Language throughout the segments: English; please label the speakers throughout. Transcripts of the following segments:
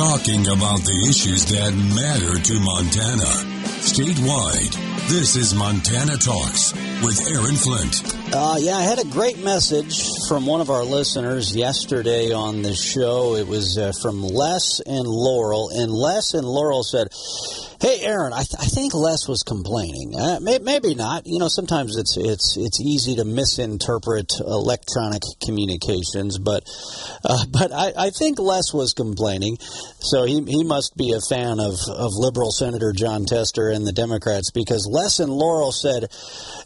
Speaker 1: talking about the issues that matter to Montana. Statewide, this is Montana Talks with Aaron Flint.
Speaker 2: Uh, yeah, I had a great message from one of our listeners yesterday on the show. It was uh, from Les and Laurel, and Les and Laurel said, Hey, Aaron, I, th- I think Les was complaining. Uh, may- maybe not. You know, sometimes it's it's it's easy to misinterpret electronic communications, but uh, but I, I think Les was complaining. So he he must be a fan of of liberal Senator Jon Tester and the Democrats because Les and Laurel said,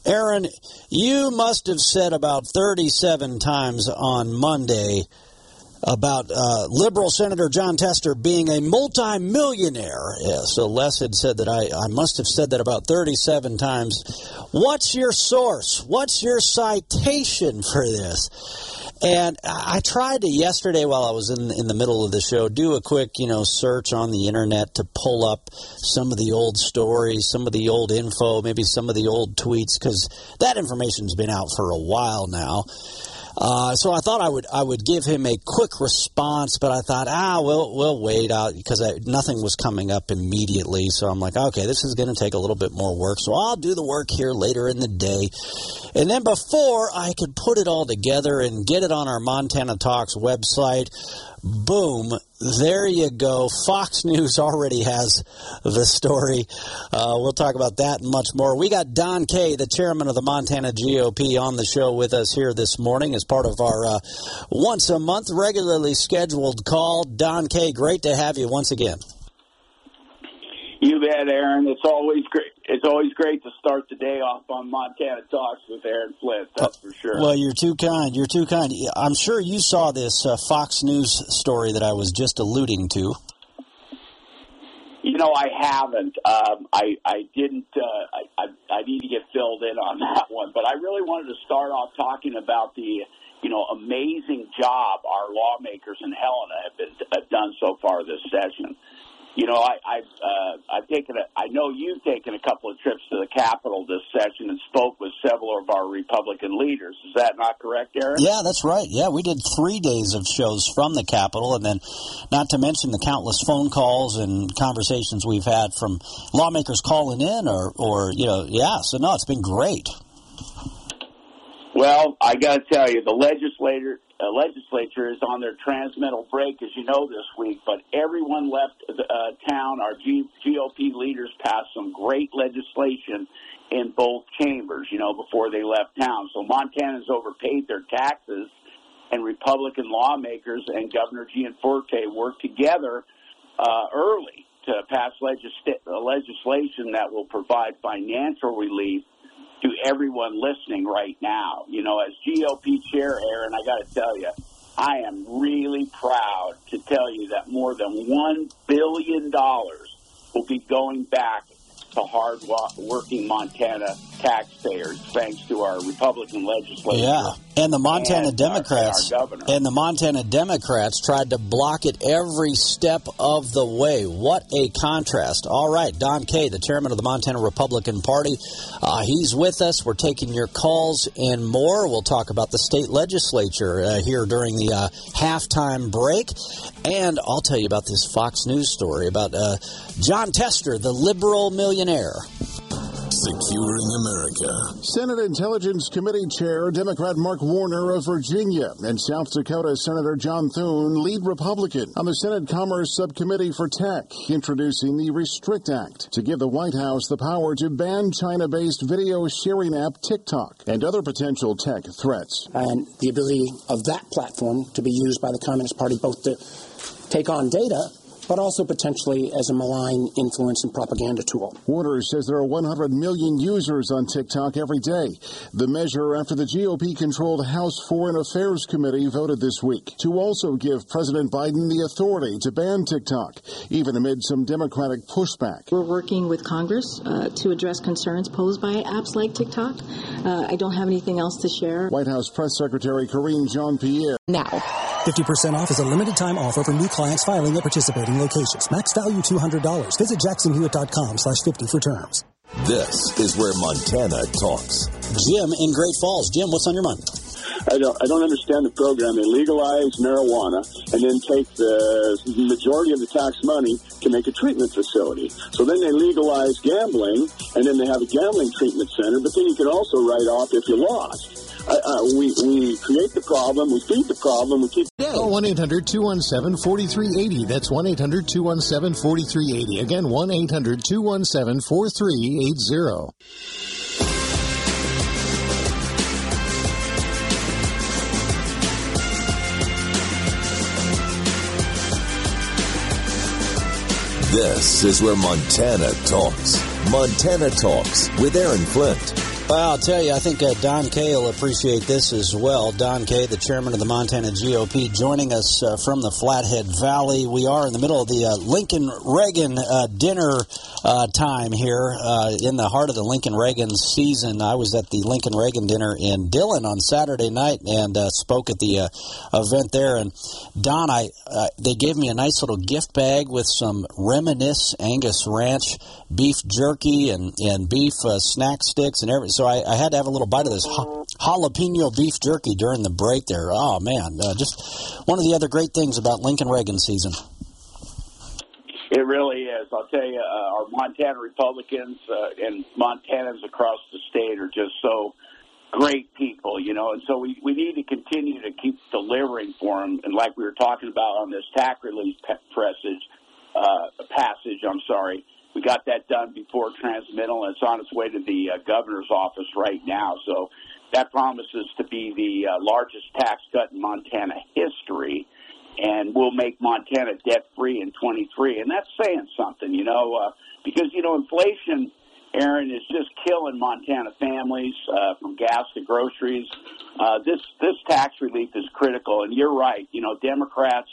Speaker 2: Aaron, you must have said about thirty seven times on Monday about uh, liberal Senator Jon Tester being a multimillionaire. Yeah, so Les had said that I, I must have said that about 37 times. What's your source? What's your citation for this? And I tried to yesterday while I was in in the middle of the show do a quick you know search on the internet to pull up some of the old stories, some of the old info, maybe some of the old tweets because that information's been out for a while now. Uh, so I thought I would I would give him a quick response, but I thought ah we'll we'll wait out because I, nothing was coming up immediately. So I'm like okay this is going to take a little bit more work, so I'll do the work here later in the day, and then before I could put it all together and get it on our Montana Talks website, boom there you go. Fox News already has the story. Uh, we'll talk about that and much more. We got Don Kay, the chairman of the Montana GOP, on the show with us here this morning as part of our uh, once a month regularly scheduled call. Don Kay, great to have you once again.
Speaker 3: You bet, Aaron. It's always great. It's always great to start the day off on Montana Talks with Aaron Flint. That's for sure.
Speaker 2: Well, you're too kind. You're too kind. I'm sure you saw this uh, Fox News story that I was just alluding to.
Speaker 3: You know, I haven't. Um, I I didn't. Uh, I, I I need to get filled in on that one. But I really wanted to start off talking about the you know amazing job our lawmakers in Helena have been have done so far this session you know, I, I've uh, I've taken a. I know you've taken a couple of trips to the Capitol this session and spoke with several of our Republican leaders. Is that not correct, Aaron?
Speaker 2: Yeah, that's right. Yeah, we did three days of shows from the Capitol, and then, not to mention the countless phone calls and conversations we've had from lawmakers calling in, or or you know, yeah. So no, it's been great.
Speaker 3: Well, I got to tell you, the legislator uh, legislature is on their transmittal break, as you know, this week. But everyone left uh, town. Our G- GOP leaders passed some great legislation in both chambers, you know, before they left town. So Montana's overpaid their taxes, and Republican lawmakers and Governor Gianforte worked together uh, early to pass legis- legislation that will provide financial relief to everyone listening right now. You know, as GOP chair, Aaron, I got to tell you, I am really proud to tell you that more than $1 billion will be going back to hard working Montana taxpayers, thanks to our Republican legislature.
Speaker 2: Yeah, and the Montana
Speaker 3: and,
Speaker 2: Democrats
Speaker 3: and,
Speaker 2: the Montana Democrats tried to block it every step of the way. What a contrast! All right, Don Kay, the chairman of the Montana Republican Party, uh, he's with us. We're taking your calls and more. We'll talk about the state legislature uh, here during the uh, halftime break, and I'll tell you about this Fox News story about uh, Jon Tester, the liberal millionaire.
Speaker 1: Securing America.
Speaker 4: Senate Intelligence Committee Chair Democrat Mark Warner of Virginia and South Dakota Senator John Thune lead Republican on the Senate Commerce Subcommittee for Tech, introducing the Restrict Act to give the White House the power to ban China based video sharing app TikTok and other potential tech threats.
Speaker 5: And the ability of that platform to be used by the Communist Party both to take on data but also potentially as a malign influence and propaganda tool.
Speaker 4: Warner says there are 100 million users on TikTok every day. The measure after the GOP controlled House Foreign Affairs Committee voted this week to also give President Biden the authority to ban TikTok, even amid some Democratic pushback.
Speaker 6: We're working with Congress uh, to address concerns posed by apps like TikTok. Uh, I don't have anything else to share.
Speaker 4: White House Press Secretary Karine Jean Pierre.
Speaker 7: Now. 50% off is a limited time offer for new clients filing at participating locations. Max value $200. Visit jacksonhewitt.com slash 50 for terms.
Speaker 1: This is where Montana talks.
Speaker 2: Jim in Great Falls. Jim, what's on your mind?
Speaker 8: I don't, I don't understand the program. They legalize marijuana and then take the majority of the tax money to make a treatment facility. So then they legalize gambling and then they have a gambling treatment center, but then you can also write off if you lost. Uh, uh, we, we create the problem, we feed the problem, we keep.
Speaker 9: Call 1 800 217 4380. That's 1 800 217 4380. Again, 1 800 217 4380.
Speaker 1: This is where Montana talks. Montana Talks with Aaron Flint.
Speaker 2: Well, I'll tell you, I think uh, Don Kay will appreciate this as well. Don Kay, the chairman of the Montana GOP, joining us uh, from the Flathead Valley. We are in the middle of the uh, Lincoln Reagan uh, dinner uh, time here uh, in the heart of the Lincoln Reagan season. I was at the Lincoln Reagan dinner in Dillon on Saturday night and spoke at the event there. And Don, I they gave me a nice little gift bag with some Reminisce Angus Ranch beef jerky and, and beef snack sticks and everything so I, I, had to have a little bite of this jalapeno beef jerky during the break there. Oh man, uh, just one of the other great things about Lincoln Reagan season.
Speaker 3: It really is. I'll tell you, uh, our Montana Republicans uh, and Montanans across the state are just so great people, you know, and so we, we need to continue to keep delivering for them. And like we were talking about on this tax relief passage, uh, passage, I'm sorry, we got that done before transmittal, and it's on its way to the uh, governor's office right now. So that promises to be the uh, largest tax cut in Montana history, and will make Montana debt free in 23. And that's saying something, you know, uh, because you know inflation. Aaron is just killing Montana families uh, from gas to groceries. Uh, this this tax relief is critical, and you're right. You know, Democrats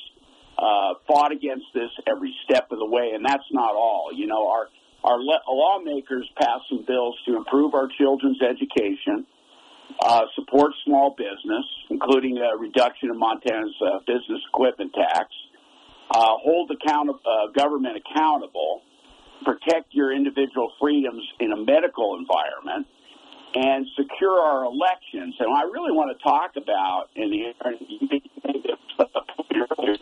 Speaker 3: uh, fought against this every step of the way, and that's not all. You know, our our le- lawmakers passed some bills to improve our children's education, uh, support small business, including a reduction of Montana's uh, business equipment tax, uh, hold account- uh, government accountable, protect your individual freedoms in a medical environment, and secure our elections. And I really want to talk about, made this earlier,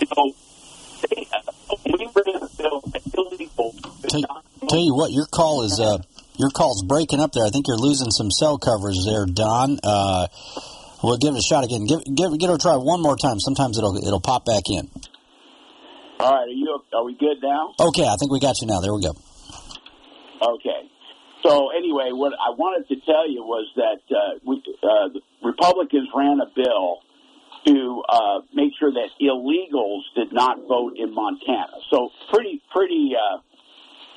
Speaker 3: you know, they, we were in a bill illegal.
Speaker 2: Tell, tell you what, your call is uh, your call's breaking up there. I think you're losing some cell coverage there, Don. Uh, we'll give it a shot again. Give give give it a try one more time. Sometimes it'll it'll pop back in.
Speaker 3: All right, are you are we good now?
Speaker 2: Okay, I think we got you now. There we go.
Speaker 3: Okay. So anyway, what I wanted to tell you was that uh, we, uh, the Republicans ran a bill to uh, make sure that illegals did not vote in Montana. So pretty, pretty, uh,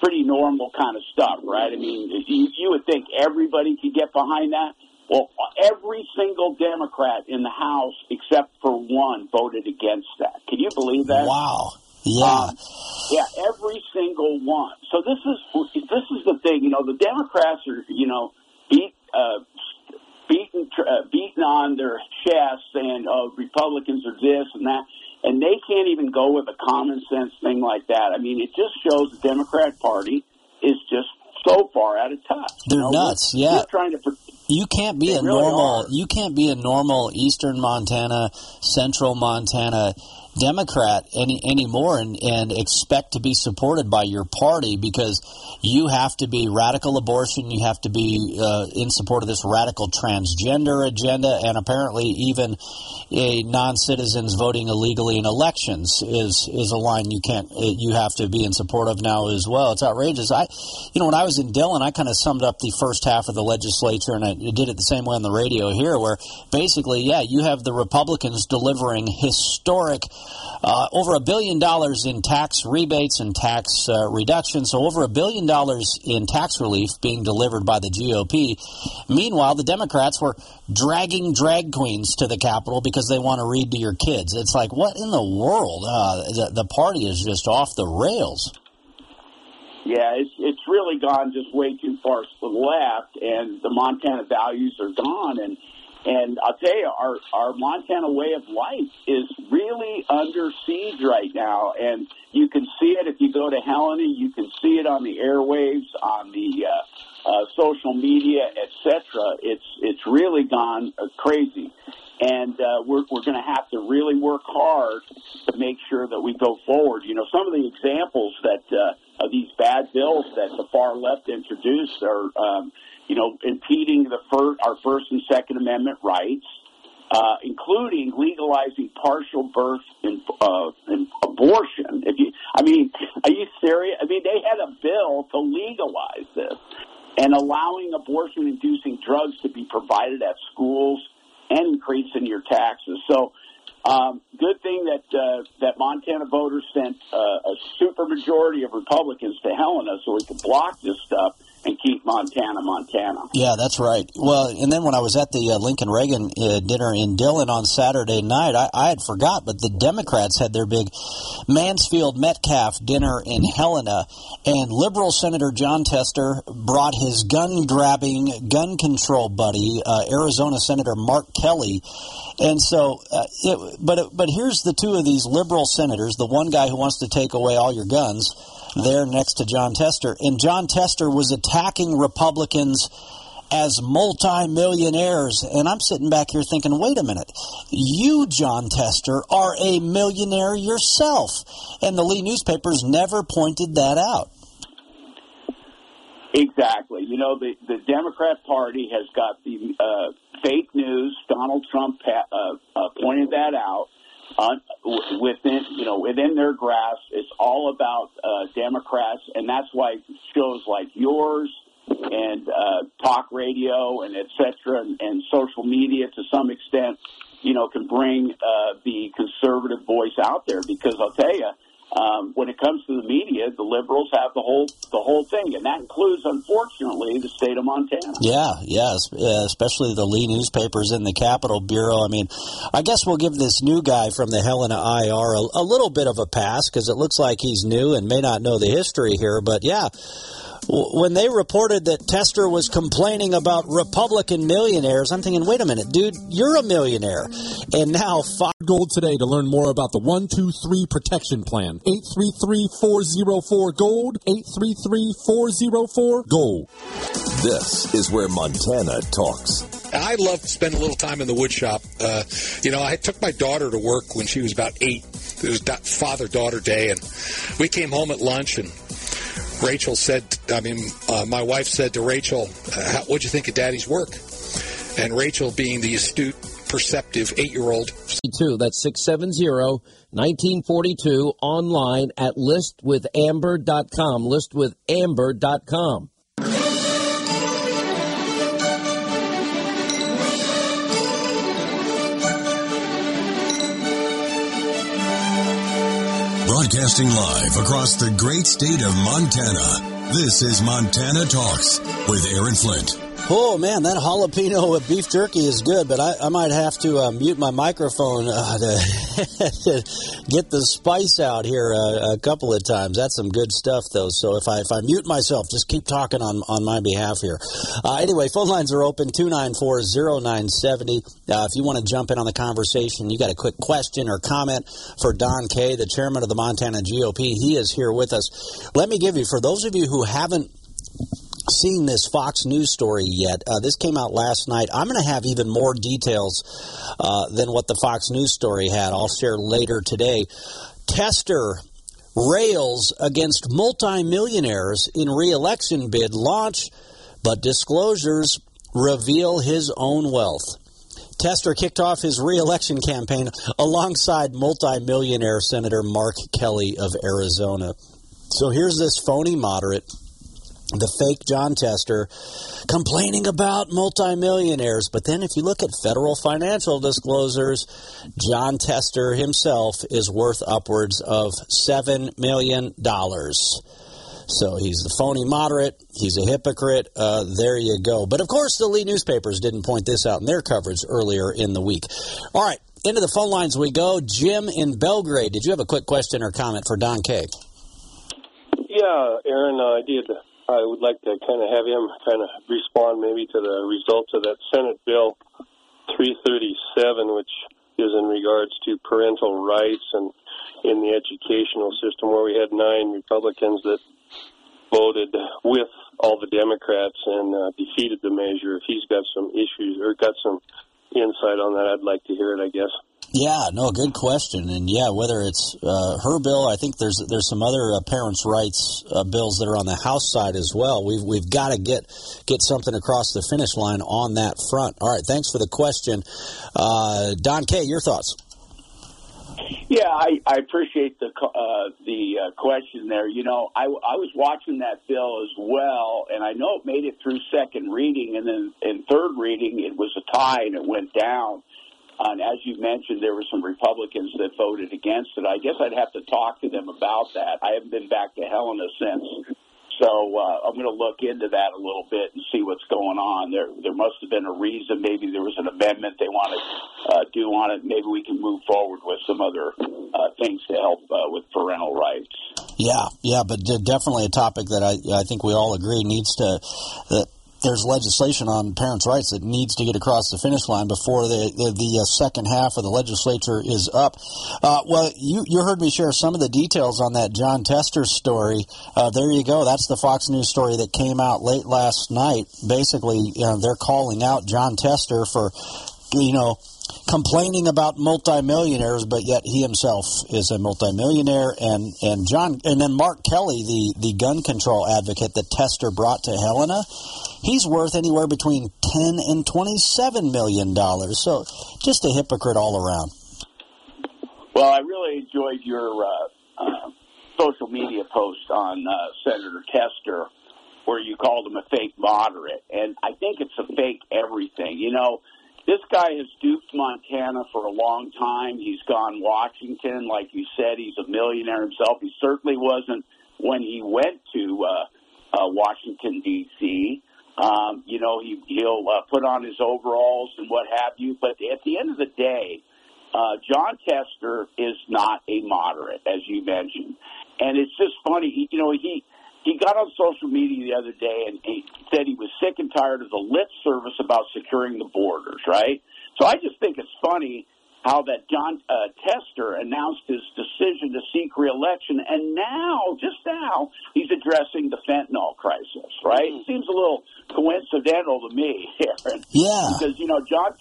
Speaker 3: pretty normal kind of stuff, right? I mean, you, you would think everybody could get behind that. Well, every single Democrat in the House, except for one, voted against that. Can you believe that?
Speaker 2: Wow. Yeah.
Speaker 3: Um, yeah, every single one. So this is this is the thing. You know, the Democrats are you know beat uh, beaten uh, beaten on their chests and "Oh, Republicans are this and that," and they can't even go with a common sense thing like that. I mean, it just shows the Democrat Party is just so far out of touch.
Speaker 2: They're you know,
Speaker 3: nuts.
Speaker 2: We're,
Speaker 3: yeah, we're trying to.
Speaker 2: You can't be a
Speaker 3: really
Speaker 2: normal.
Speaker 3: Are.
Speaker 2: You can't be a normal Eastern Montana, Central Montana Democrat any anymore and, and expect to be supported by your party because you have to be radical abortion, you have to be uh, in support of this radical transgender agenda, and apparently even a non-citizens voting illegally in elections is is a line you can't you have to be in support of now as well. It's outrageous. I, you know, when I was in Dillon, I kind of summed up the first half of the legislature, and I did it the same way on the radio here, where basically, yeah, you have the Republicans delivering historic uh, over a billion dollars in tax rebates and tax uh, reductions, so over a billion dollars in tax relief being delivered by the GOP. Meanwhile, the Democrats were dragging drag queens to the Capitol because they want to read to your kids. It's like, what in the world? Uh, the, the party is just off the rails.
Speaker 3: Yeah, it's it's really gone just way too far to the left, and the Montana values are gone. And and I'll tell you, our, our Montana way of life is really under siege right now. And you can see it if you go to Helena. You can see it on the airwaves, on the uh, uh, social media, etc. It's it's really gone uh, crazy, and uh, we're we're going to have to really work hard to make sure that we go forward. You know, some of the examples that uh, of these bad bills that the far left introduced are, um, you know, impeding the fir- our First and Second Amendment rights. Uh, including legalizing partial birth and, uh, and abortion. If you, I mean, are you serious? I mean, they had a bill to legalize this and allowing abortion-inducing drugs to be provided at schools and increasing your taxes. So, um, good thing that uh, that Montana voters sent uh, a super majority of Republicans to Helena so we could block this stuff Montana, Montana.
Speaker 2: Yeah, that's right. Well, and then when I was at the uh, Lincoln Reagan uh, dinner in Dillon on Saturday night, I, I, had forgot, but the Democrats had their big Mansfield Metcalf dinner in Helena, and liberal Senator Jon Tester brought his gun grabbing, gun control buddy, uh, Arizona Senator Mark Kelly. And so, uh, it, but but here's the two of these liberal senators. The one guy who wants to take away all your guns, there next to Jon Tester. And Jon Tester was attacking Republicans as multimillionaires. And I'm sitting back here thinking, wait a minute. You, Jon Tester, are a millionaire yourself. And the Lee newspapers never pointed that out.
Speaker 3: Exactly. You know, the, the Democrat Party has got the uh, fake news. Donald Trump uh, uh, pointed that out within you know within their grasp. It's all about uh, Democrats, and that's why shows like yours and uh, talk radio and et cetera, and, and social media to some extent, you know, can bring uh, the conservative voice out there. Because I'll tell you, um, when it comes to the media, the liberals have the whole the whole thing, and that includes, unfortunately, the state of Montana.
Speaker 2: Yeah, yeah, especially the Lee newspapers in the Capitol Bureau. I mean, I guess we'll give this new guy from the Helena IR a, a little bit of a pass because it looks like he's new and may not know the history here. But yeah, when they reported that Tester was complaining about Republican millionaires, I'm thinking, wait a minute, dude, you're a millionaire. And now
Speaker 10: five gold today to learn more about the 123 protection plan. 833-404 gold, 833-404 gold.
Speaker 1: This is where Montana talks.
Speaker 11: I love to spend a little time in the woodshop. Uh, you know, I took my daughter to work when she was about eight. It was father daughter day, and we came home at lunch and Rachel said, I mean, uh, my wife said to Rachel, uh, What'd you think of Daddy's work? And Rachel, being the astute, perceptive eight year old.
Speaker 12: That's 670 1942 online at listwithamber.com. Listwithamber.com.
Speaker 1: Broadcasting live across the great state of Montana. This is Montana Talks with Aaron Flint.
Speaker 2: Oh man, that jalapeno with beef jerky is good, but I, I might have to uh, mute my microphone uh, to, get the spice out here uh, a couple of times. That's some good stuff, though. So if I if I mute myself, just keep talking on on my behalf here. Uh, anyway, phone lines are open 294-0970. Uh, if you want to jump in on the conversation, you got a quick question or comment for Don Kay, the chairman of the Montana GOP. He is here with us. Let me give you for those of you who haven't seen this Fox News story yet. Uh, this came out last night. I'm going to have even more details uh, than what the Fox News story had. I'll share later today. Tester rails against multimillionaires in reelection bid launch, but disclosures reveal his own wealth. Tester kicked off his reelection campaign alongside multimillionaire Senator Mark Kelly of Arizona. So here's this phony moderate the fake Jon Tester complaining about multimillionaires. But then, if you look at federal financial disclosures, Jon Tester himself is worth upwards of $7 million. So he's the phony moderate. He's a hypocrite. Uh, there you go. But of course, the Lee newspapers didn't point this out in their coverage earlier in the week. All right, into the phone lines we go. Jim in Belgrade. Did you have a quick question or comment for Don K?
Speaker 13: Yeah, Aaron, uh, I did. I would like to kind of have him kind of respond maybe to the results of that Senate Bill 337, which is in regards to parental rights and in the educational system, where we had nine Republicans that voted with all the Democrats and uh, defeated the measure. If he's got some issues or got some insight on that, I'd like to hear it. I guess.
Speaker 2: Yeah, no, good question, and yeah, whether it's uh, her bill, I think there's there's some other uh, parents' rights uh, bills that are on the House side as well. We've we've got to get get something across the finish line on that front. All right, thanks for the question, uh, Don K. Your thoughts?
Speaker 3: Yeah, I, I appreciate the uh, the uh, question there. You know, I, I was watching that bill as well, and I know it made it through second reading, and then in third reading it was a tie and it went down. And as you mentioned, there were some Republicans that voted against it. I guess I'd have to talk to them about that. I haven't been back to Helena since. So uh, I'm going to look into that a little bit and see what's going on. There, there must have been a reason. Maybe there was an amendment they want to uh, do on it. Maybe we can move forward with some other uh, things to help uh, with parental rights.
Speaker 2: Yeah, yeah, but definitely a topic that I I think we all agree needs to that there's legislation on parents' rights that needs to get across the finish line before the the, the uh, second half of the legislature is up. Uh, well, you you heard me share some of the details on that Jon Tester story. Uh, there you go. That's the Fox News story that came out late last night. Basically, you know, they're calling out Jon Tester for you know complaining about multimillionaires, but yet he himself is a multimillionaire. And and John and then Mark Kelly, the the gun control advocate that Tester brought to Helena, he's worth anywhere between ten and twenty seven million dollars. So just a hypocrite all around.
Speaker 3: Well, I really enjoyed your uh, uh, social media post on uh, Senator Tester, where you called him a fake moderate, and I think it's a fake everything. You know this guy has duped Montana for a long time. He's gone Washington, like you said. He's a millionaire himself. He certainly wasn't when he went to uh, uh, Washington D.C. Um, you know, he, he'll uh, put on his overalls and what have you. But at the end of the day, uh, Jon Tester is not a moderate, as you mentioned, and it's just funny. He, you know, he he got on social media the other day and he said he was sick and tired of the lip service about securing the borders, right? So I just think it's funny how that Jon uh, Tester announced his decision to seek reelection, and now, just now, he's addressing the fentanyl crisis, right? It seems a little coincidental to me, Aaron.
Speaker 2: Yeah.
Speaker 3: Because, you know, Jon,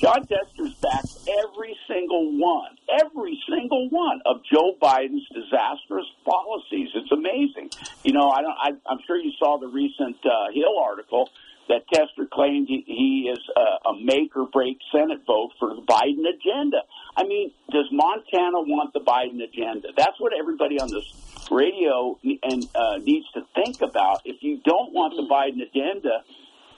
Speaker 3: Jon Tester's backed every single one, every single one of Joe Biden's disastrous policies. It's amazing. You know, I don't, I, I'm sure you saw the recent uh, Hill article that Tester claimed he, he is a, a make or break Senate vote for the Biden agenda. I mean, does Montana want the Biden agenda? That's what everybody on this radio and uh, needs to think about. If you don't want the Biden agenda,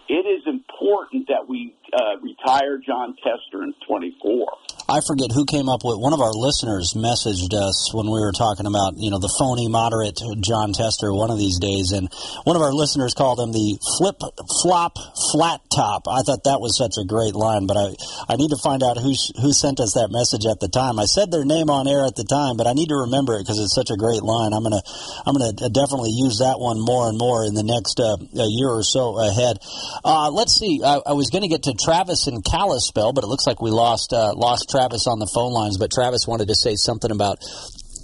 Speaker 3: it is important that we uh, retire Jon Tester in 24.
Speaker 2: I forget who came up with one of our listeners messaged us when we were talking about you know the phony moderate Jon Tester one of these days, and one of our listeners called him the flip flop flat top. I thought that was such a great line, but I I need to find out who who sent us that message at the time. I said their name on air at the time, but I need to remember it because it's such a great line. I'm gonna I'm gonna definitely use that one more and more in the next uh, year or so ahead. Uh, let's see. I, I was going to get to Travis and Kalispell, but it looks like we lost uh, lost Travis on the phone lines. But Travis wanted to say something about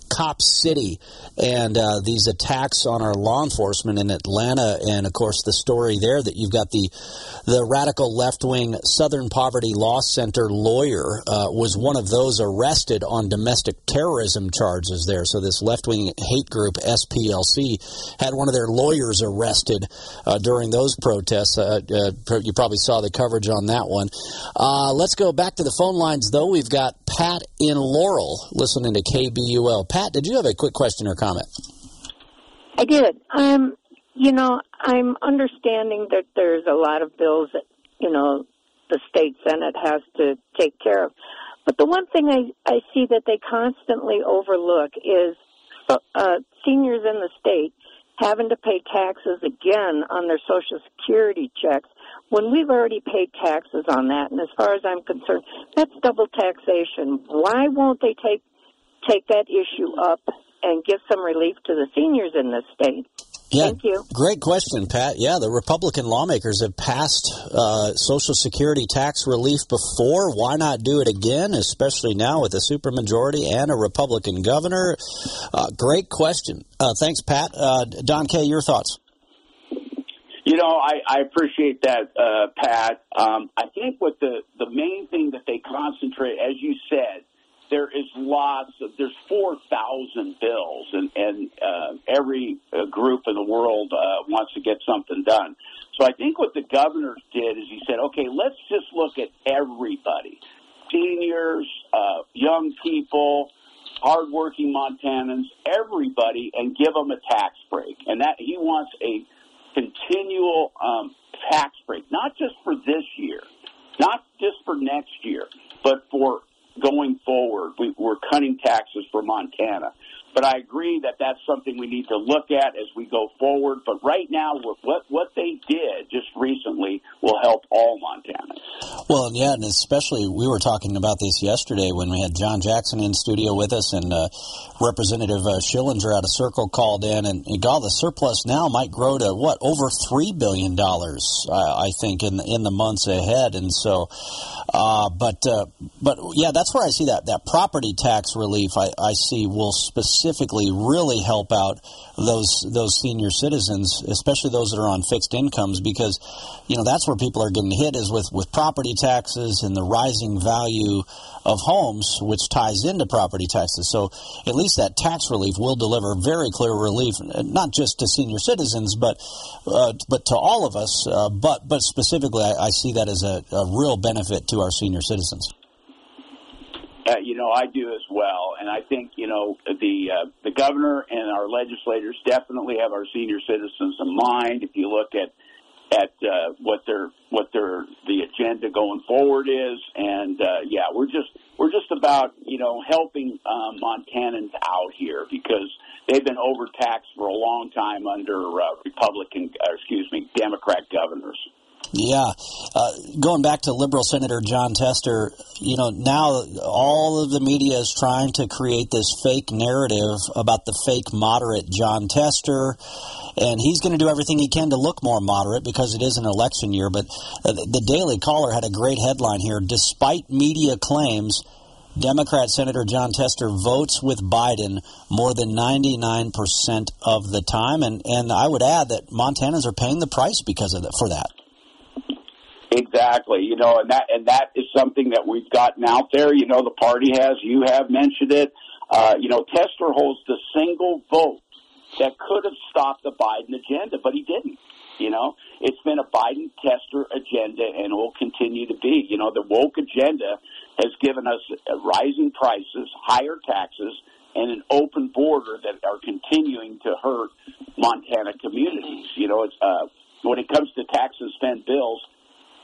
Speaker 2: Cop City and uh, these attacks on our law enforcement in Atlanta, and of course the story there that you've got the the radical left wing Southern Poverty Law Center lawyer uh, was one of those arrested on domestic terrorism charges there. So this left wing hate group SPLC had one of their lawyers arrested uh, during those protests. Uh, uh, you probably saw the coverage on that one. Uh, let's go back to the phone lines though. We've got Pat in Laurel listening to KBUL. Pat, did you have a quick question or comment?
Speaker 14: I did. Um, you know, I'm understanding that there's a lot of bills that, you know, the state senate has to take care of. But the one thing I, I see that they constantly overlook is uh, seniors in the state having to pay taxes again on their Social Security checks when we've already paid taxes on that. And as far as I'm concerned, that's double taxation. Why won't they take take that issue up and give some relief to the seniors in this state?
Speaker 2: Yeah,
Speaker 14: Thank you.
Speaker 2: Great question, Pat. Yeah, the Republican lawmakers have passed uh, Social Security tax relief before. Why not do it again, especially now with a supermajority and a Republican governor? Uh, great question. Uh, thanks, Pat. Uh, Don K., your thoughts?
Speaker 3: You know, I, I appreciate that, uh, Pat. Um, I think what the the main thing that they concentrate, as you said, there is lots of there's four thousand bills, and and uh, every uh, group in the world uh, wants to get something done. So I think what the governor did is he said, okay, let's just look at everybody, seniors, uh, young people, hardworking Montanans, everybody, and give them a tax break. And that he wants a continual um, tax break, not just for this year, not just for next year, but for going forward. We, we're cutting taxes for Montana. But I agree that that's something we need to look at as we go forward. But right now, what what they did just recently will help all Montana.
Speaker 2: Well, yeah, and especially we were talking about this yesterday when we had John Jackson in studio with us, and uh, Representative uh, Schillinger out of Circle called in, and, and God, the surplus now might grow to what over three billion dollars, uh, I think, in in the months ahead. And so, uh, but uh, but yeah, that's where I see that that property tax relief. I, I see will specifically really help out those those senior citizens, especially those that are on fixed incomes, because you know that's where people are getting hit is with with property taxes and the rising value of homes, which ties into property taxes. So at least that tax relief will deliver very clear relief, not just to senior citizens, but uh, but to all of us. Uh, but but specifically, I, I see that as a, a real benefit to our senior citizens.
Speaker 3: Uh, you know, I do as well, and I think you know the uh, the governor and our legislators definitely have our senior citizens in mind. If you look at at uh, what their what their the agenda going forward is, and uh, yeah, we're just we're just about you know helping um, Montanans out here because they've been overtaxed for a long time under uh, Republican, uh, excuse me, Democrat governors.
Speaker 2: Yeah, uh, going back to liberal Senator Jon Tester, you know now all of the media is trying to create this fake narrative about the fake moderate Jon Tester and he's going to do everything he can to look more moderate because it is an election year. But uh, the Daily Caller had a great headline here. Despite media claims, Democrat Senator Jon Tester votes with Biden more than 99% of the time. And, and I would add that Montanans are paying the price because of that, for that.
Speaker 3: Exactly, you know, and that and that is something that we've gotten out there. You know, the party has. You have mentioned it. Uh, you know, Tester holds the single vote that could have stopped the Biden agenda, but he didn't. You know, it's been a Biden tester agenda and will continue to be. You know, the woke agenda has given us rising prices, higher taxes, and an open border that are continuing to hurt Montana communities. You know, it's, uh, when it comes to tax and spend bills,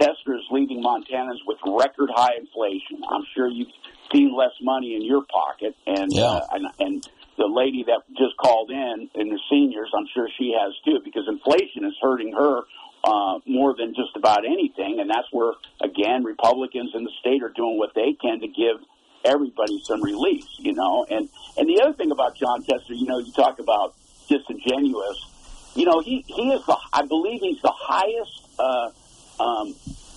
Speaker 3: Tester is leaving Montanans with record high inflation. I'm sure you've seen less money in your pocket, and
Speaker 2: yeah.
Speaker 3: uh, and, and the lady that just called in and the seniors, I'm sure she has too, because inflation is hurting her uh, more than just about anything, and that's where again Republicans in the state are doing what they can to give everybody some relief, you know. And and the other thing about Jon Tester, you know, you talk about disingenuous, you know, he he is the I believe he's the highest uh, um,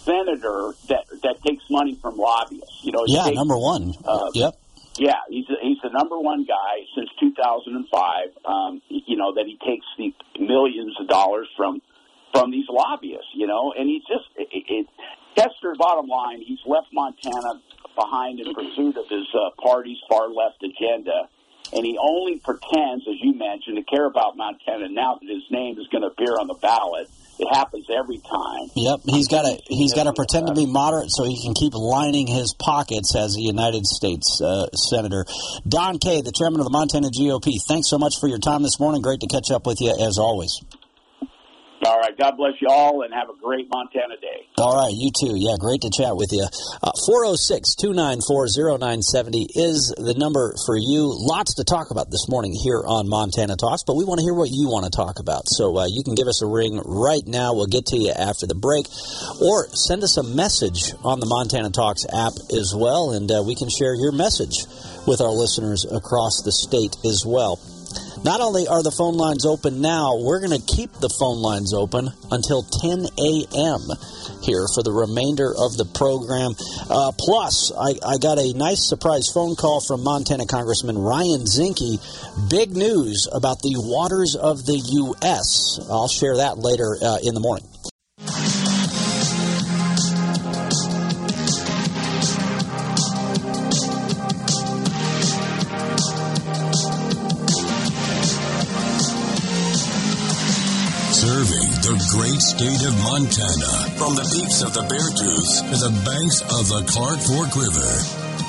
Speaker 3: senator that that takes money from lobbyists. You know,
Speaker 2: yeah, number one.
Speaker 3: Uh,
Speaker 2: yep.
Speaker 3: Yeah, he's he's the number one guy since 2005. Um, you know that he takes the millions of dollars from from these lobbyists. You know, and he's just it, it, Tester. Bottom line, he's left Montana behind in pursuit of his uh, party's far left agenda, and he only pretends, as you mentioned, to care about Montana now that his name is going to appear on the ballot. It happens every time.
Speaker 2: Yep, he's got to he's got to pretend to be moderate so he can keep lining his pockets as a United States uh, senator. Don Kay, the chairman of the Montana GOP. Thanks so much for your time this morning. Great to catch up with you as always.
Speaker 3: All right. God bless you all and have a great Montana day.
Speaker 2: All right. You too. Yeah. Great to chat with you. Uh, 406 294 0970 is the number for you. Lots to talk about this morning here on Montana Talks, but we want to hear what you want to talk about. So uh, you can give us a ring right now. We'll get to you after the break. Or send us a message on the Montana Talks app as well, and uh, we can share your message with our listeners across the state as well. Not only are the phone lines open now, we're going to keep the phone lines open until 10 a.m. here for the remainder of the program. Uh, plus, I, I, got a nice surprise phone call from Montana Congressman Ryan Zinke. Big news about the waters of the U.S. I'll share that later uh, in the morning.
Speaker 1: Great state of Montana from the peaks of the Beartooth to the banks of the Clark Fork River.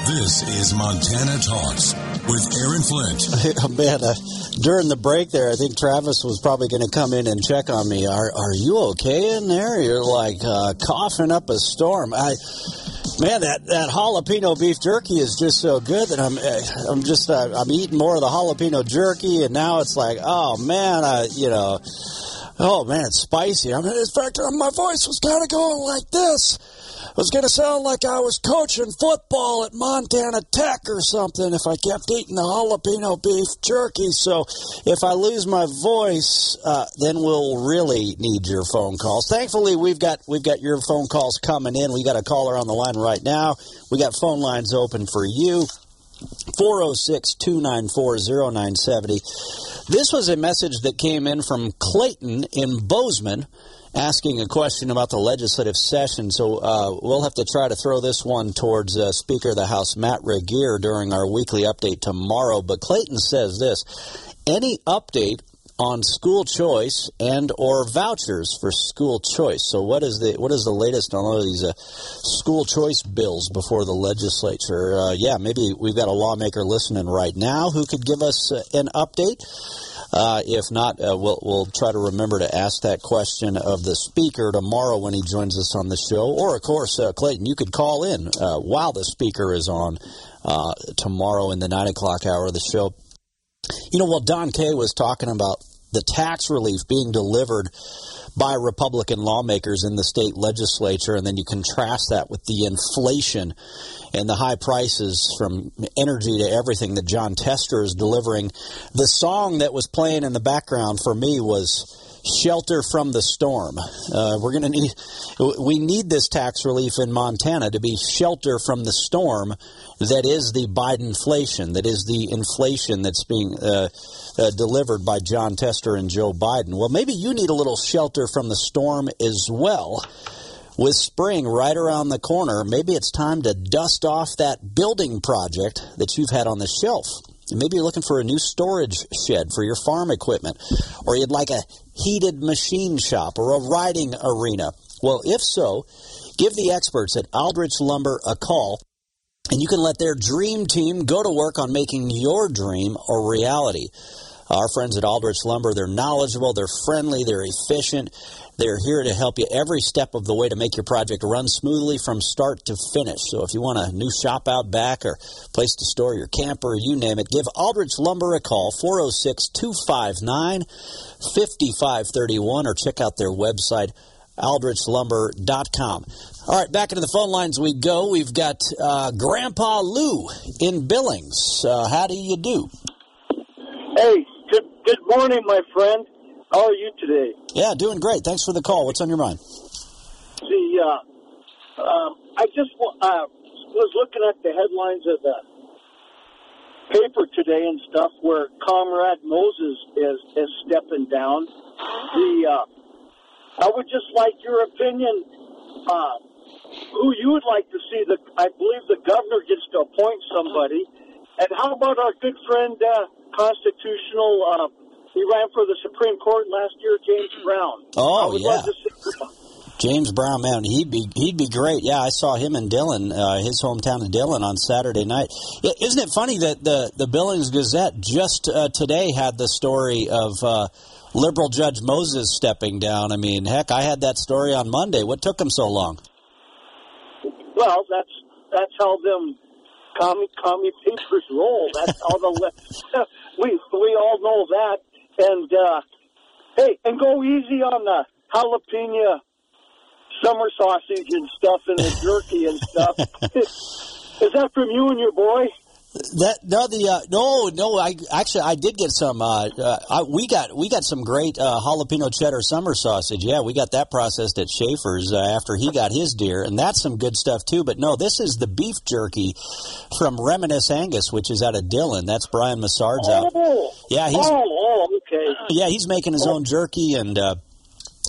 Speaker 1: This is Montana Talks with Aaron Flint.
Speaker 2: Man, uh, during the break there, I think Travis was probably going to come in and check on me. Are Are you okay in there? You're like uh, coughing up a storm. I. Man, that, that jalapeno beef jerky is just so good that I'm I'm just uh, I'm eating more of the jalapeno jerky, and now it's like, oh man, I you know, Oh man, it's spicy. I mean, in fact, my voice was kind of going like this. It was going to sound like I was coaching football at Montana Tech or something if I kept eating the jalapeno beef jerky. So if I lose my voice, uh, then we'll really need your phone calls. Thankfully, we've got we've got your phone calls coming in. We got a caller on the line right now. We got phone lines open for you. 406 294 0970. This was a message that came in from Clayton in Bozeman asking a question about the legislative session. So uh, we'll have to try to throw this one towards uh, Speaker of the House Matt Regier during our weekly update tomorrow. But Clayton says this any update on school choice and or vouchers for school choice. So what is the what is the latest on all of these uh, school choice bills before the legislature? Uh, yeah, maybe we've got a lawmaker listening right now who could give us uh, an update. Uh, if not, uh, we'll, we'll try to remember to ask that question of the speaker tomorrow when he joins us on the show. Or, of course, uh, Clayton, you could call in while the speaker is on tomorrow in the 9 o'clock hour of the show. You know, while Don Kay was talking about the tax relief being delivered by Republican lawmakers in the state legislature, and then you contrast that with the inflation and the high prices from energy to everything that Jon Tester is delivering. The song that was playing in the background for me was shelter from the storm. Uh, we're going to need we need this tax relief in Montana to be shelter from the storm that is the Biden inflation, that is the inflation that's being uh, uh, delivered by Jon Tester and Joe Biden. Well, maybe you need a little shelter from the storm as well. With spring right around the corner, maybe it's time to dust off that building project that you've had on the shelf. Maybe you're looking for a new storage shed for your farm equipment, or you'd like a heated machine shop or a riding arena. Well, if so, give the experts at Aldrich Lumber a call, and you can let their dream team go to work on making your dream a reality. Our friends at Aldrich Lumber, they're knowledgeable, they're friendly, they're efficient. They're here to help you every step of the way to make your project run smoothly from start to finish. So if you want a new shop out back or place to store your camper, you name it, give Aldrich Lumber a call, 406 259 5531, or check out their website, aldrichlumber.com. All right, back into the phone lines we go. We've got uh, Grandpa Lou in Billings. Uh, how do you do?
Speaker 15: Hey, good, good morning, my friend. How are you today?
Speaker 2: Yeah, doing great. Thanks for the call. What's on your mind?
Speaker 15: See, uh, um, I just uh, was looking at the headlines of the paper today and stuff where Comrade Moses is, is stepping down. The uh, I would just like your opinion. Uh, who you would like to see? The I believe the governor gets to appoint somebody. And how about our good friend, uh, constitutional uh, he ran for the Supreme Court last year, James Brown.
Speaker 2: Oh yeah. James Brown, man, he'd be he'd be great. Yeah, I saw him in Dillon, uh, his hometown of Dillon, on Saturday night. Isn't it funny that the the Billings Gazette just uh, today had the story of uh, liberal Judge Moses stepping down? I mean, heck, I had that story on Monday. What took him so long?
Speaker 15: Well, that's that's how them commie commie papers roll. That's how the we we all know that. And uh, hey, and go easy on the jalapeno summer sausage and stuff and the jerky and stuff. Is that from you and your boy?
Speaker 2: That no the uh, no no I actually I did get some uh, uh, I, we got we got some great uh, jalapeno cheddar summer sausage yeah we got that processed at Schaefer's uh, after he got his deer and that's some good stuff too but no this is the beef jerky from Reminisce Angus which is out of Dillon that's Brian Massard's out
Speaker 15: Oh,
Speaker 2: yeah he's
Speaker 15: oh, oh.
Speaker 2: Yeah he's making his own jerky and uh,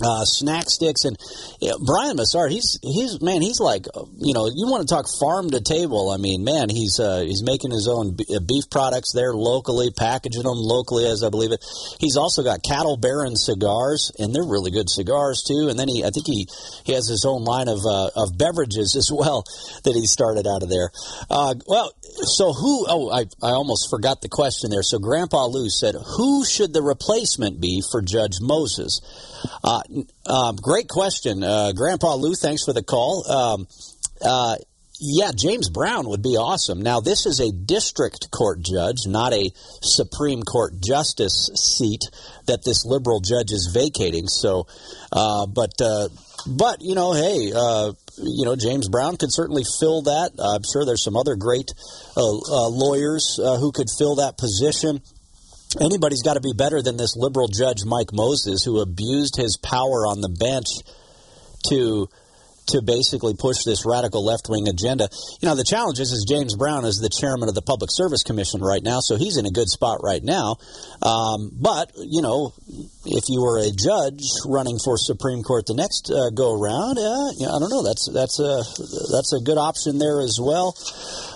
Speaker 2: uh, snack sticks and yeah, Brian Massard, he's he's man, he's like uh, you know you want to talk farm to table. I mean, man, he's uh, he's making his own uh, beef products there locally, packaging them locally, as I believe it. He's also got Cattle Baron cigars, and they're really good cigars too. And then he, I think he he has his own line of uh, of beverages as well that he started out of there. Uh, well, so who? Oh, I I almost forgot the question there. So Grandpa Lou said, who should the replacement be for Judge Moses? Uh, uh, great question, uh, Grandpa Lou. Thanks for the call. Um, uh, yeah, James Brown would be awesome. Now, this is a district court judge, not a Supreme Court justice seat that this liberal judge is vacating. So, uh, but uh, but you know, hey, you know, James Brown could certainly fill that. I'm sure there's some other great lawyers who could fill that position anybody's got to be better than this liberal judge Mike Moses, who abused his power on the bench to to basically push this radical left wing agenda. You know, the challenge is, is James Brown is the chairman of the Public Service Commission right now, so he's in a good spot right now. Um, but you know, if you were a judge running for Supreme Court the next uh, go around, uh, yeah, I don't know. That's that's a that's a good option there as well.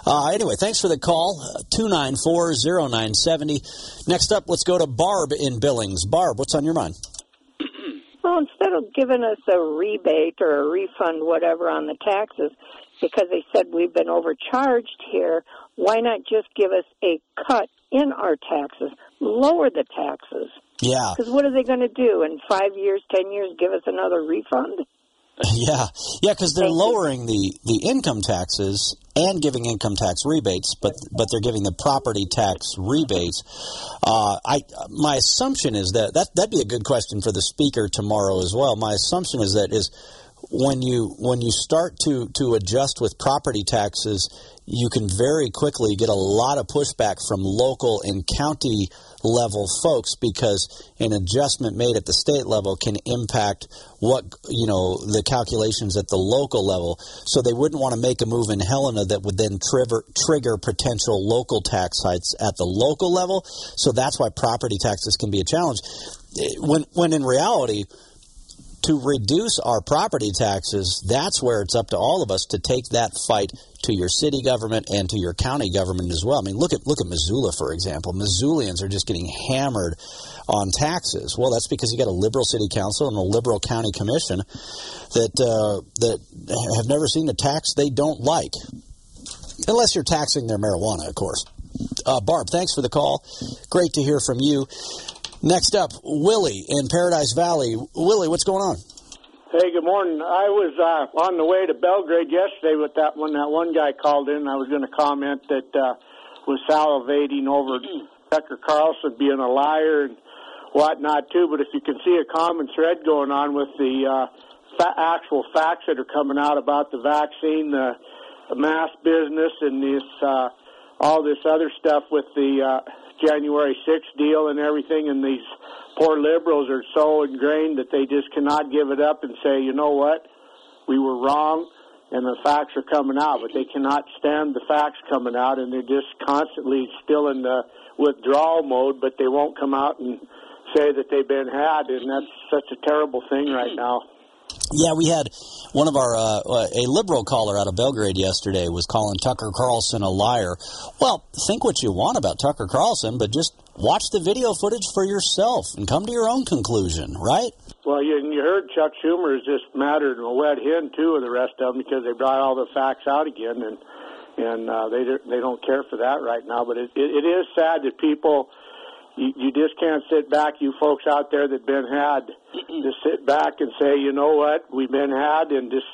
Speaker 2: Uh, anyway, thanks for the call. Two nine four zero nine seventy. Next up, let's go to Barb in Billings. Barb, what's on your mind?
Speaker 14: Well, instead of giving us a rebate or a refund, whatever, on the taxes, because they said we've been overcharged here, why not just give us a cut in our taxes, lower the taxes?
Speaker 2: Yeah.
Speaker 14: Because what are they going to do in five years, ten years? Give us another refund?
Speaker 2: Yeah, yeah, because they're lowering the, the income taxes and giving income tax rebates, but but they're giving the property tax rebates. Uh, I my assumption is that that that'd be a good question for the speaker tomorrow as well. My assumption is that is when you when you start to to adjust with property taxes, you can very quickly get a lot of pushback from local and county level folks because an adjustment made at the state level can impact what you know the calculations at the local level. So they wouldn't want to make a move in Helena that would then trigger trigger potential local tax hikes at the local level. So that's why property taxes can be a challenge. When when in reality to reduce our property taxes, that's where it's up to all of us to take that fight to your city government and to your county government as well. I mean, look at look at Missoula for example. Missoulians are just getting hammered on taxes. Well, that's because you got a liberal city council and a liberal county commission that uh, that have never seen a tax they don't like, unless you're taxing their marijuana, of course. Uh, Barb, thanks for the call. Great to hear from you. Next up, Willie in Paradise Valley. Willie, what's going on?
Speaker 15: Hey, good morning. I was uh, on the way to Belgrade yesterday with that when that one guy called in. I was going to comment that uh, was salivating over Tucker Carlson being a liar and whatnot too. But if you can see a common thread going on with the uh, fa- actual facts that are coming out about the vaccine, the, the mass business, and this uh, all this other stuff with the uh, January 6th deal and everything, and these poor liberals are so ingrained that they just cannot give it up and say, you know what, we were wrong, and the facts are coming out, but they cannot stand the facts coming out, and they're just constantly still in the withdrawal mode, but they won't come out and say that they've been had, and that's such a terrible thing right hmm. now.
Speaker 2: Yeah, we had one of our uh, a liberal caller out of Belgrade yesterday was calling Tucker Carlson a liar. Well, think what you want about Tucker Carlson, but just watch the video footage for yourself and come to your own conclusion, right?
Speaker 15: Well, you, you heard Chuck Schumer is just than a wet hen too, of the rest of them because they brought all the facts out again, and and uh, they they don't care for that right now. But it, it, it is sad that people you, you just can't sit back, you folks out there that been had, just sit back and say, you know what, we've been had, and just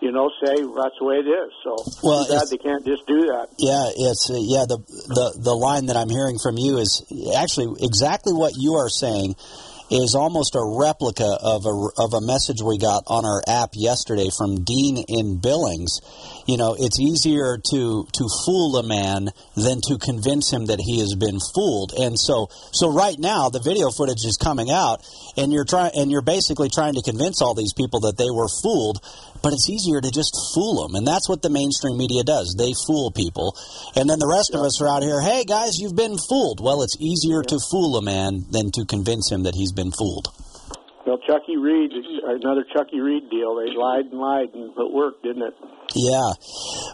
Speaker 15: you know say that's the way it is. So
Speaker 2: well,
Speaker 15: they can't just do that.
Speaker 2: Yeah, it's uh, yeah the the the line that I'm hearing from you is actually exactly what you are saying is almost a replica of a, of a message we got on our app yesterday from Dean in Billings. You know, it's easier to to fool a man than to convince him that he has been fooled. And so so right now the video footage is coming out and you're trying and you're basically trying to convince all these people that they were fooled but it's easier to just fool them and that's what the mainstream media does they fool people and then the rest of us are out here hey guys you've been fooled well it's easier to fool a man than to convince him that he's been fooled
Speaker 16: well, Chucky Reed, another Chucky Reed deal. They lied and lied, and it worked, didn't it?
Speaker 2: Yeah.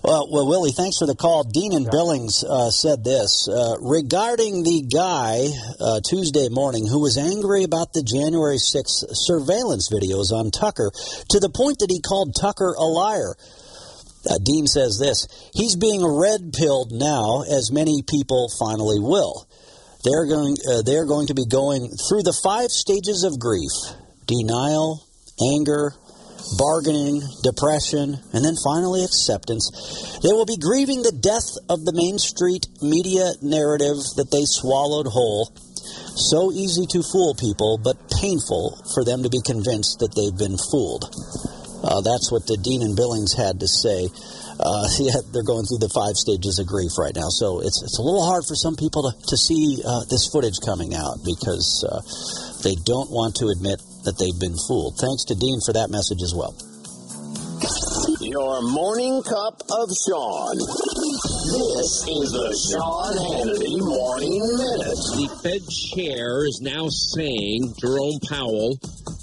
Speaker 2: Well, well Willie, thanks for the call. Dean and Billings uh, said this uh, regarding the guy uh, Tuesday morning who was angry about the January 6th surveillance videos on Tucker to the point that he called Tucker a liar. Uh, Dean says this He's being red pilled now, as many people finally will. They're going, uh, they're going to be going through the five stages of grief denial, anger, bargaining, depression, and then finally acceptance. They will be grieving the death of the Main Street media narrative that they swallowed whole. So easy to fool people, but painful for them to be convinced that they've been fooled. Uh, that's what the Dean and Billings had to say uh, yeah, they're going through the five stages of grief right now. So it's it's a little hard for some people to to see uh, this footage coming out because uh, they don't want to admit that they've been fooled. Thanks to Dean for that message as well.
Speaker 17: Your morning cup of Sean. This is the Sean Hannity Morning Minute.
Speaker 12: The Fed chair is now saying, Jerome Powell,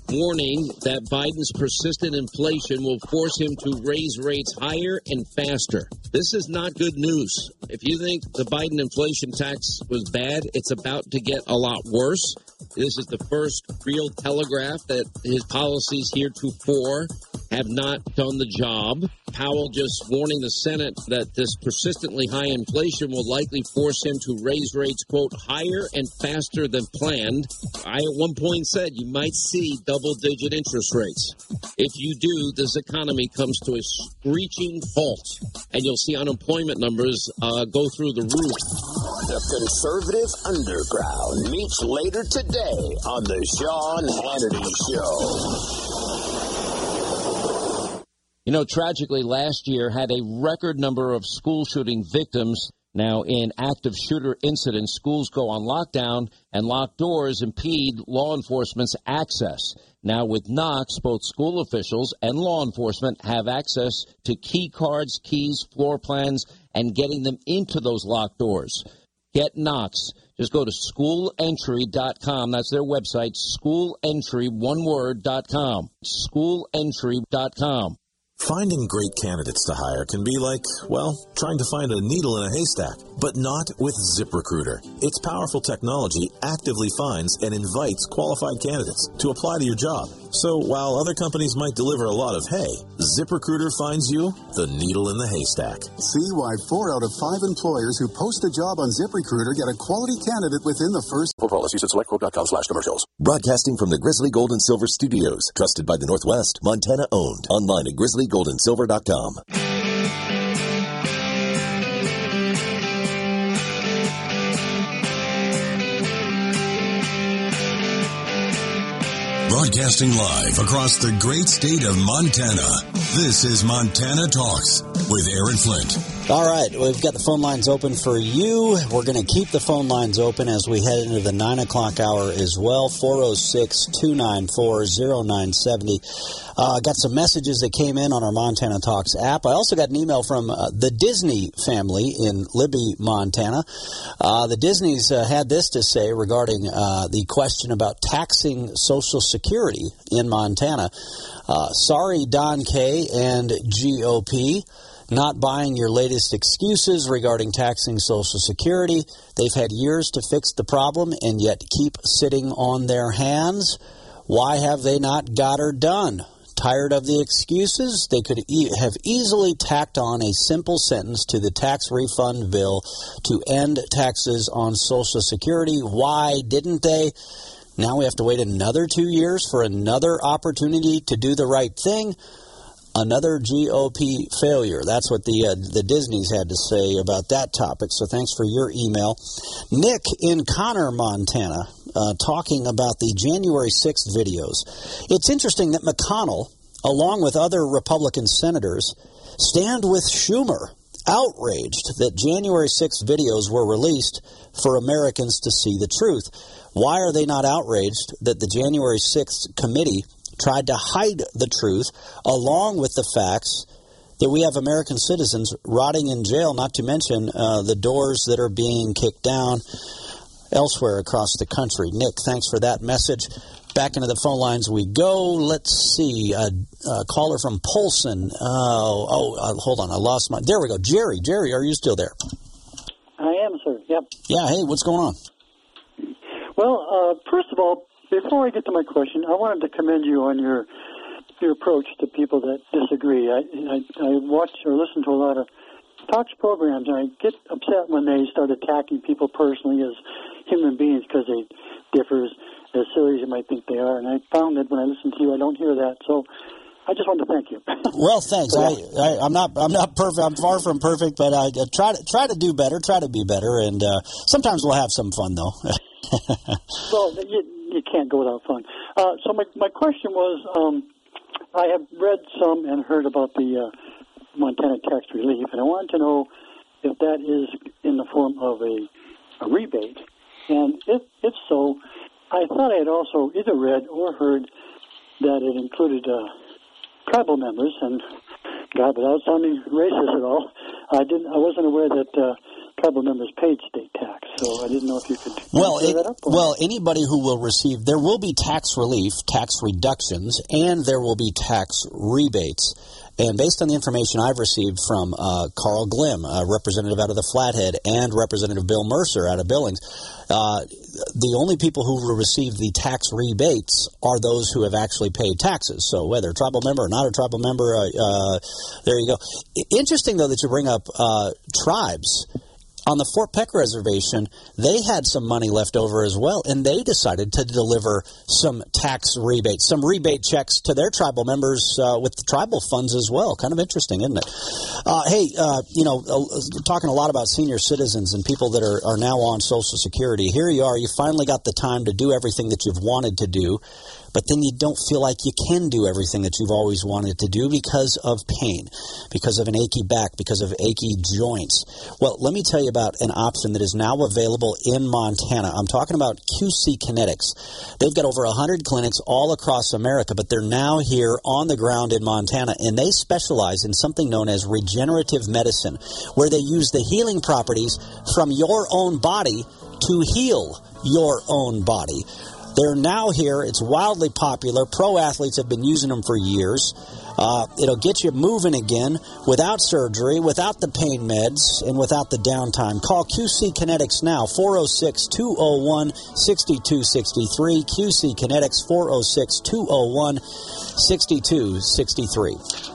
Speaker 12: warning that Biden's persistent inflation will force him to raise rates higher and faster. This is not good news. If you think the Biden inflation tax was bad, it's about to get a lot worse. This is the first real telegraph that his policies heretofore have not done the job. Powell just warning the Senate that this persistently high inflation will likely force him to raise rates, quote, higher and faster than planned. I at one point said you might see double digit interest rates. If you do, this economy comes to a screeching halt, and you'll see unemployment numbers uh, go through the roof.
Speaker 17: The conservative underground meets later today on the Sean Hannity Show.
Speaker 12: You know, tragically, last year had a record number of school shooting victims. Now, in active shooter incidents, schools go on lockdown and locked doors impede law enforcement's access. Now, with Knox, both school officials and law enforcement have access to key cards, keys, floor plans, and getting them into those locked doors. Get Knox. Just go to schoolentry.com. That's their website, schoolentry, one word.com. Schoolentry.com.
Speaker 18: Finding great candidates to hire can be like, well, trying to find a needle in a haystack, but not with ZipRecruiter. Its powerful technology actively finds and invites qualified candidates to apply to your job. So while other companies might deliver a lot of hay, ZipRecruiter finds you the needle in the haystack.
Speaker 19: See why four out of five employers who post a job on ZipRecruiter get a quality candidate within the first.
Speaker 1: For policies at selectquote.com slash commercials.
Speaker 20: Broadcasting from the Grizzly Gold and Silver Studios, trusted by the Northwest, Montana owned. Online at grizzlygoldandsilver.com.
Speaker 1: Broadcasting live across the great state of Montana. This is Montana Talks with Aaron Flint.
Speaker 2: All right, we've got the phone lines open for you. We're going to keep the phone lines open as we head into the 9 o'clock hour as well. 406 294 0970. Uh, got some messages that came in on our Montana Talks app. I also got an email from uh, the Disney family in Libby, Montana. Uh, the Disneys uh, had this to say regarding uh, the question about taxing Social Security in Montana. Uh, sorry, Don K and GOP not buying your latest excuses regarding taxing Social Security. They've had years to fix the problem and yet keep sitting on their hands. Why have they not got her done? Tired of the excuses? They could e- have easily tacked on a simple sentence to the tax refund bill to end taxes on Social Security. Why didn't they? Now we have to wait another two years for another opportunity to do the right thing another GOP failure. That's what the uh, the Disneys had to say about that topic. So thanks for your email, Nick in Conner, Montana. Uh, talking about the January 6th videos. It's interesting that McConnell, along with other Republican senators, stand with Schumer, outraged that January 6th videos were released for Americans to see the truth. Why are they not outraged that the January 6th committee tried to hide the truth along with the facts that we have American citizens rotting in jail, not to mention uh, the doors that are being kicked down elsewhere across the country. Nick, thanks for that message. Back into the phone lines we go. Let's see. A, a caller from Polson. Uh, oh, uh, hold on. I lost my. There we go. Jerry. Jerry, are you still there?
Speaker 21: I am, sir. Yep.
Speaker 2: Yeah. Hey, what's going on?
Speaker 21: Well, uh, first of all, before I get to my question, I wanted to commend you on your your approach to people that disagree. I, I, I watch or listen to a lot of talks programs, and I get upset when they start attacking people personally as human beings because they differ as, as silly as you might think they are. And I found that when I listen to you, I don't hear that. So I just wanted to thank you.
Speaker 2: well, thanks. I, I, am not I'm not perfect. I'm far from perfect, but I try to try to do better. Try to be better, and uh, sometimes we'll have some fun though.
Speaker 21: well, you, you can't go without fun. Uh, so my my question was, um, I have read some and heard about the uh, Montana tax relief, and I wanted to know if that is in the form of a, a rebate, and if if so, I thought I had also either read or heard that it included uh, tribal members, and God, without sounding racist at all, I didn't. I wasn't aware that uh, tribal members paid state tax, so I didn't know if you could
Speaker 2: well,
Speaker 21: it, that up.
Speaker 2: Well, anybody who will receive, there will be tax relief, tax reductions, and there will be tax rebates. And based on the information I've received from uh, Carl Glimm, a representative out of the Flathead, and Representative Bill Mercer out of Billings, uh, the only people who will receive the tax rebates are those who have actually paid taxes. So whether a tribal member or not a tribal member, uh, uh there you go. Interesting, though, that you bring up uh, tribes on the Fort Peck reservation, they had some money left over as well, and they decided to deliver some tax rebates, some rebate checks to their tribal members uh, with the tribal funds as well. Kind of interesting, isn't it? Uh, hey, uh, you know, uh, talking a lot about senior citizens and people that are, are now on Social Security. Here you are, you finally got the time to do everything that you've wanted to do but then you don't feel like you can do everything that you've always wanted to do because of pain, because of an achy back, because of achy joints. Well, let me tell you about an option that is now available in Montana. I'm talking about QC Kinetics. They've got over 100 clinics all across America, but they're now here on the ground in Montana, and they specialize in something known as regenerative medicine, where they use the healing properties from your own body to heal your own body. They're now here. It's wildly popular. Pro athletes have been using them for years. Uh, it'll get you moving again without surgery, without the pain meds, and without the downtime. Call QC Kinetics now, 406 201 6263. QC Kinetics, 406 201 6263.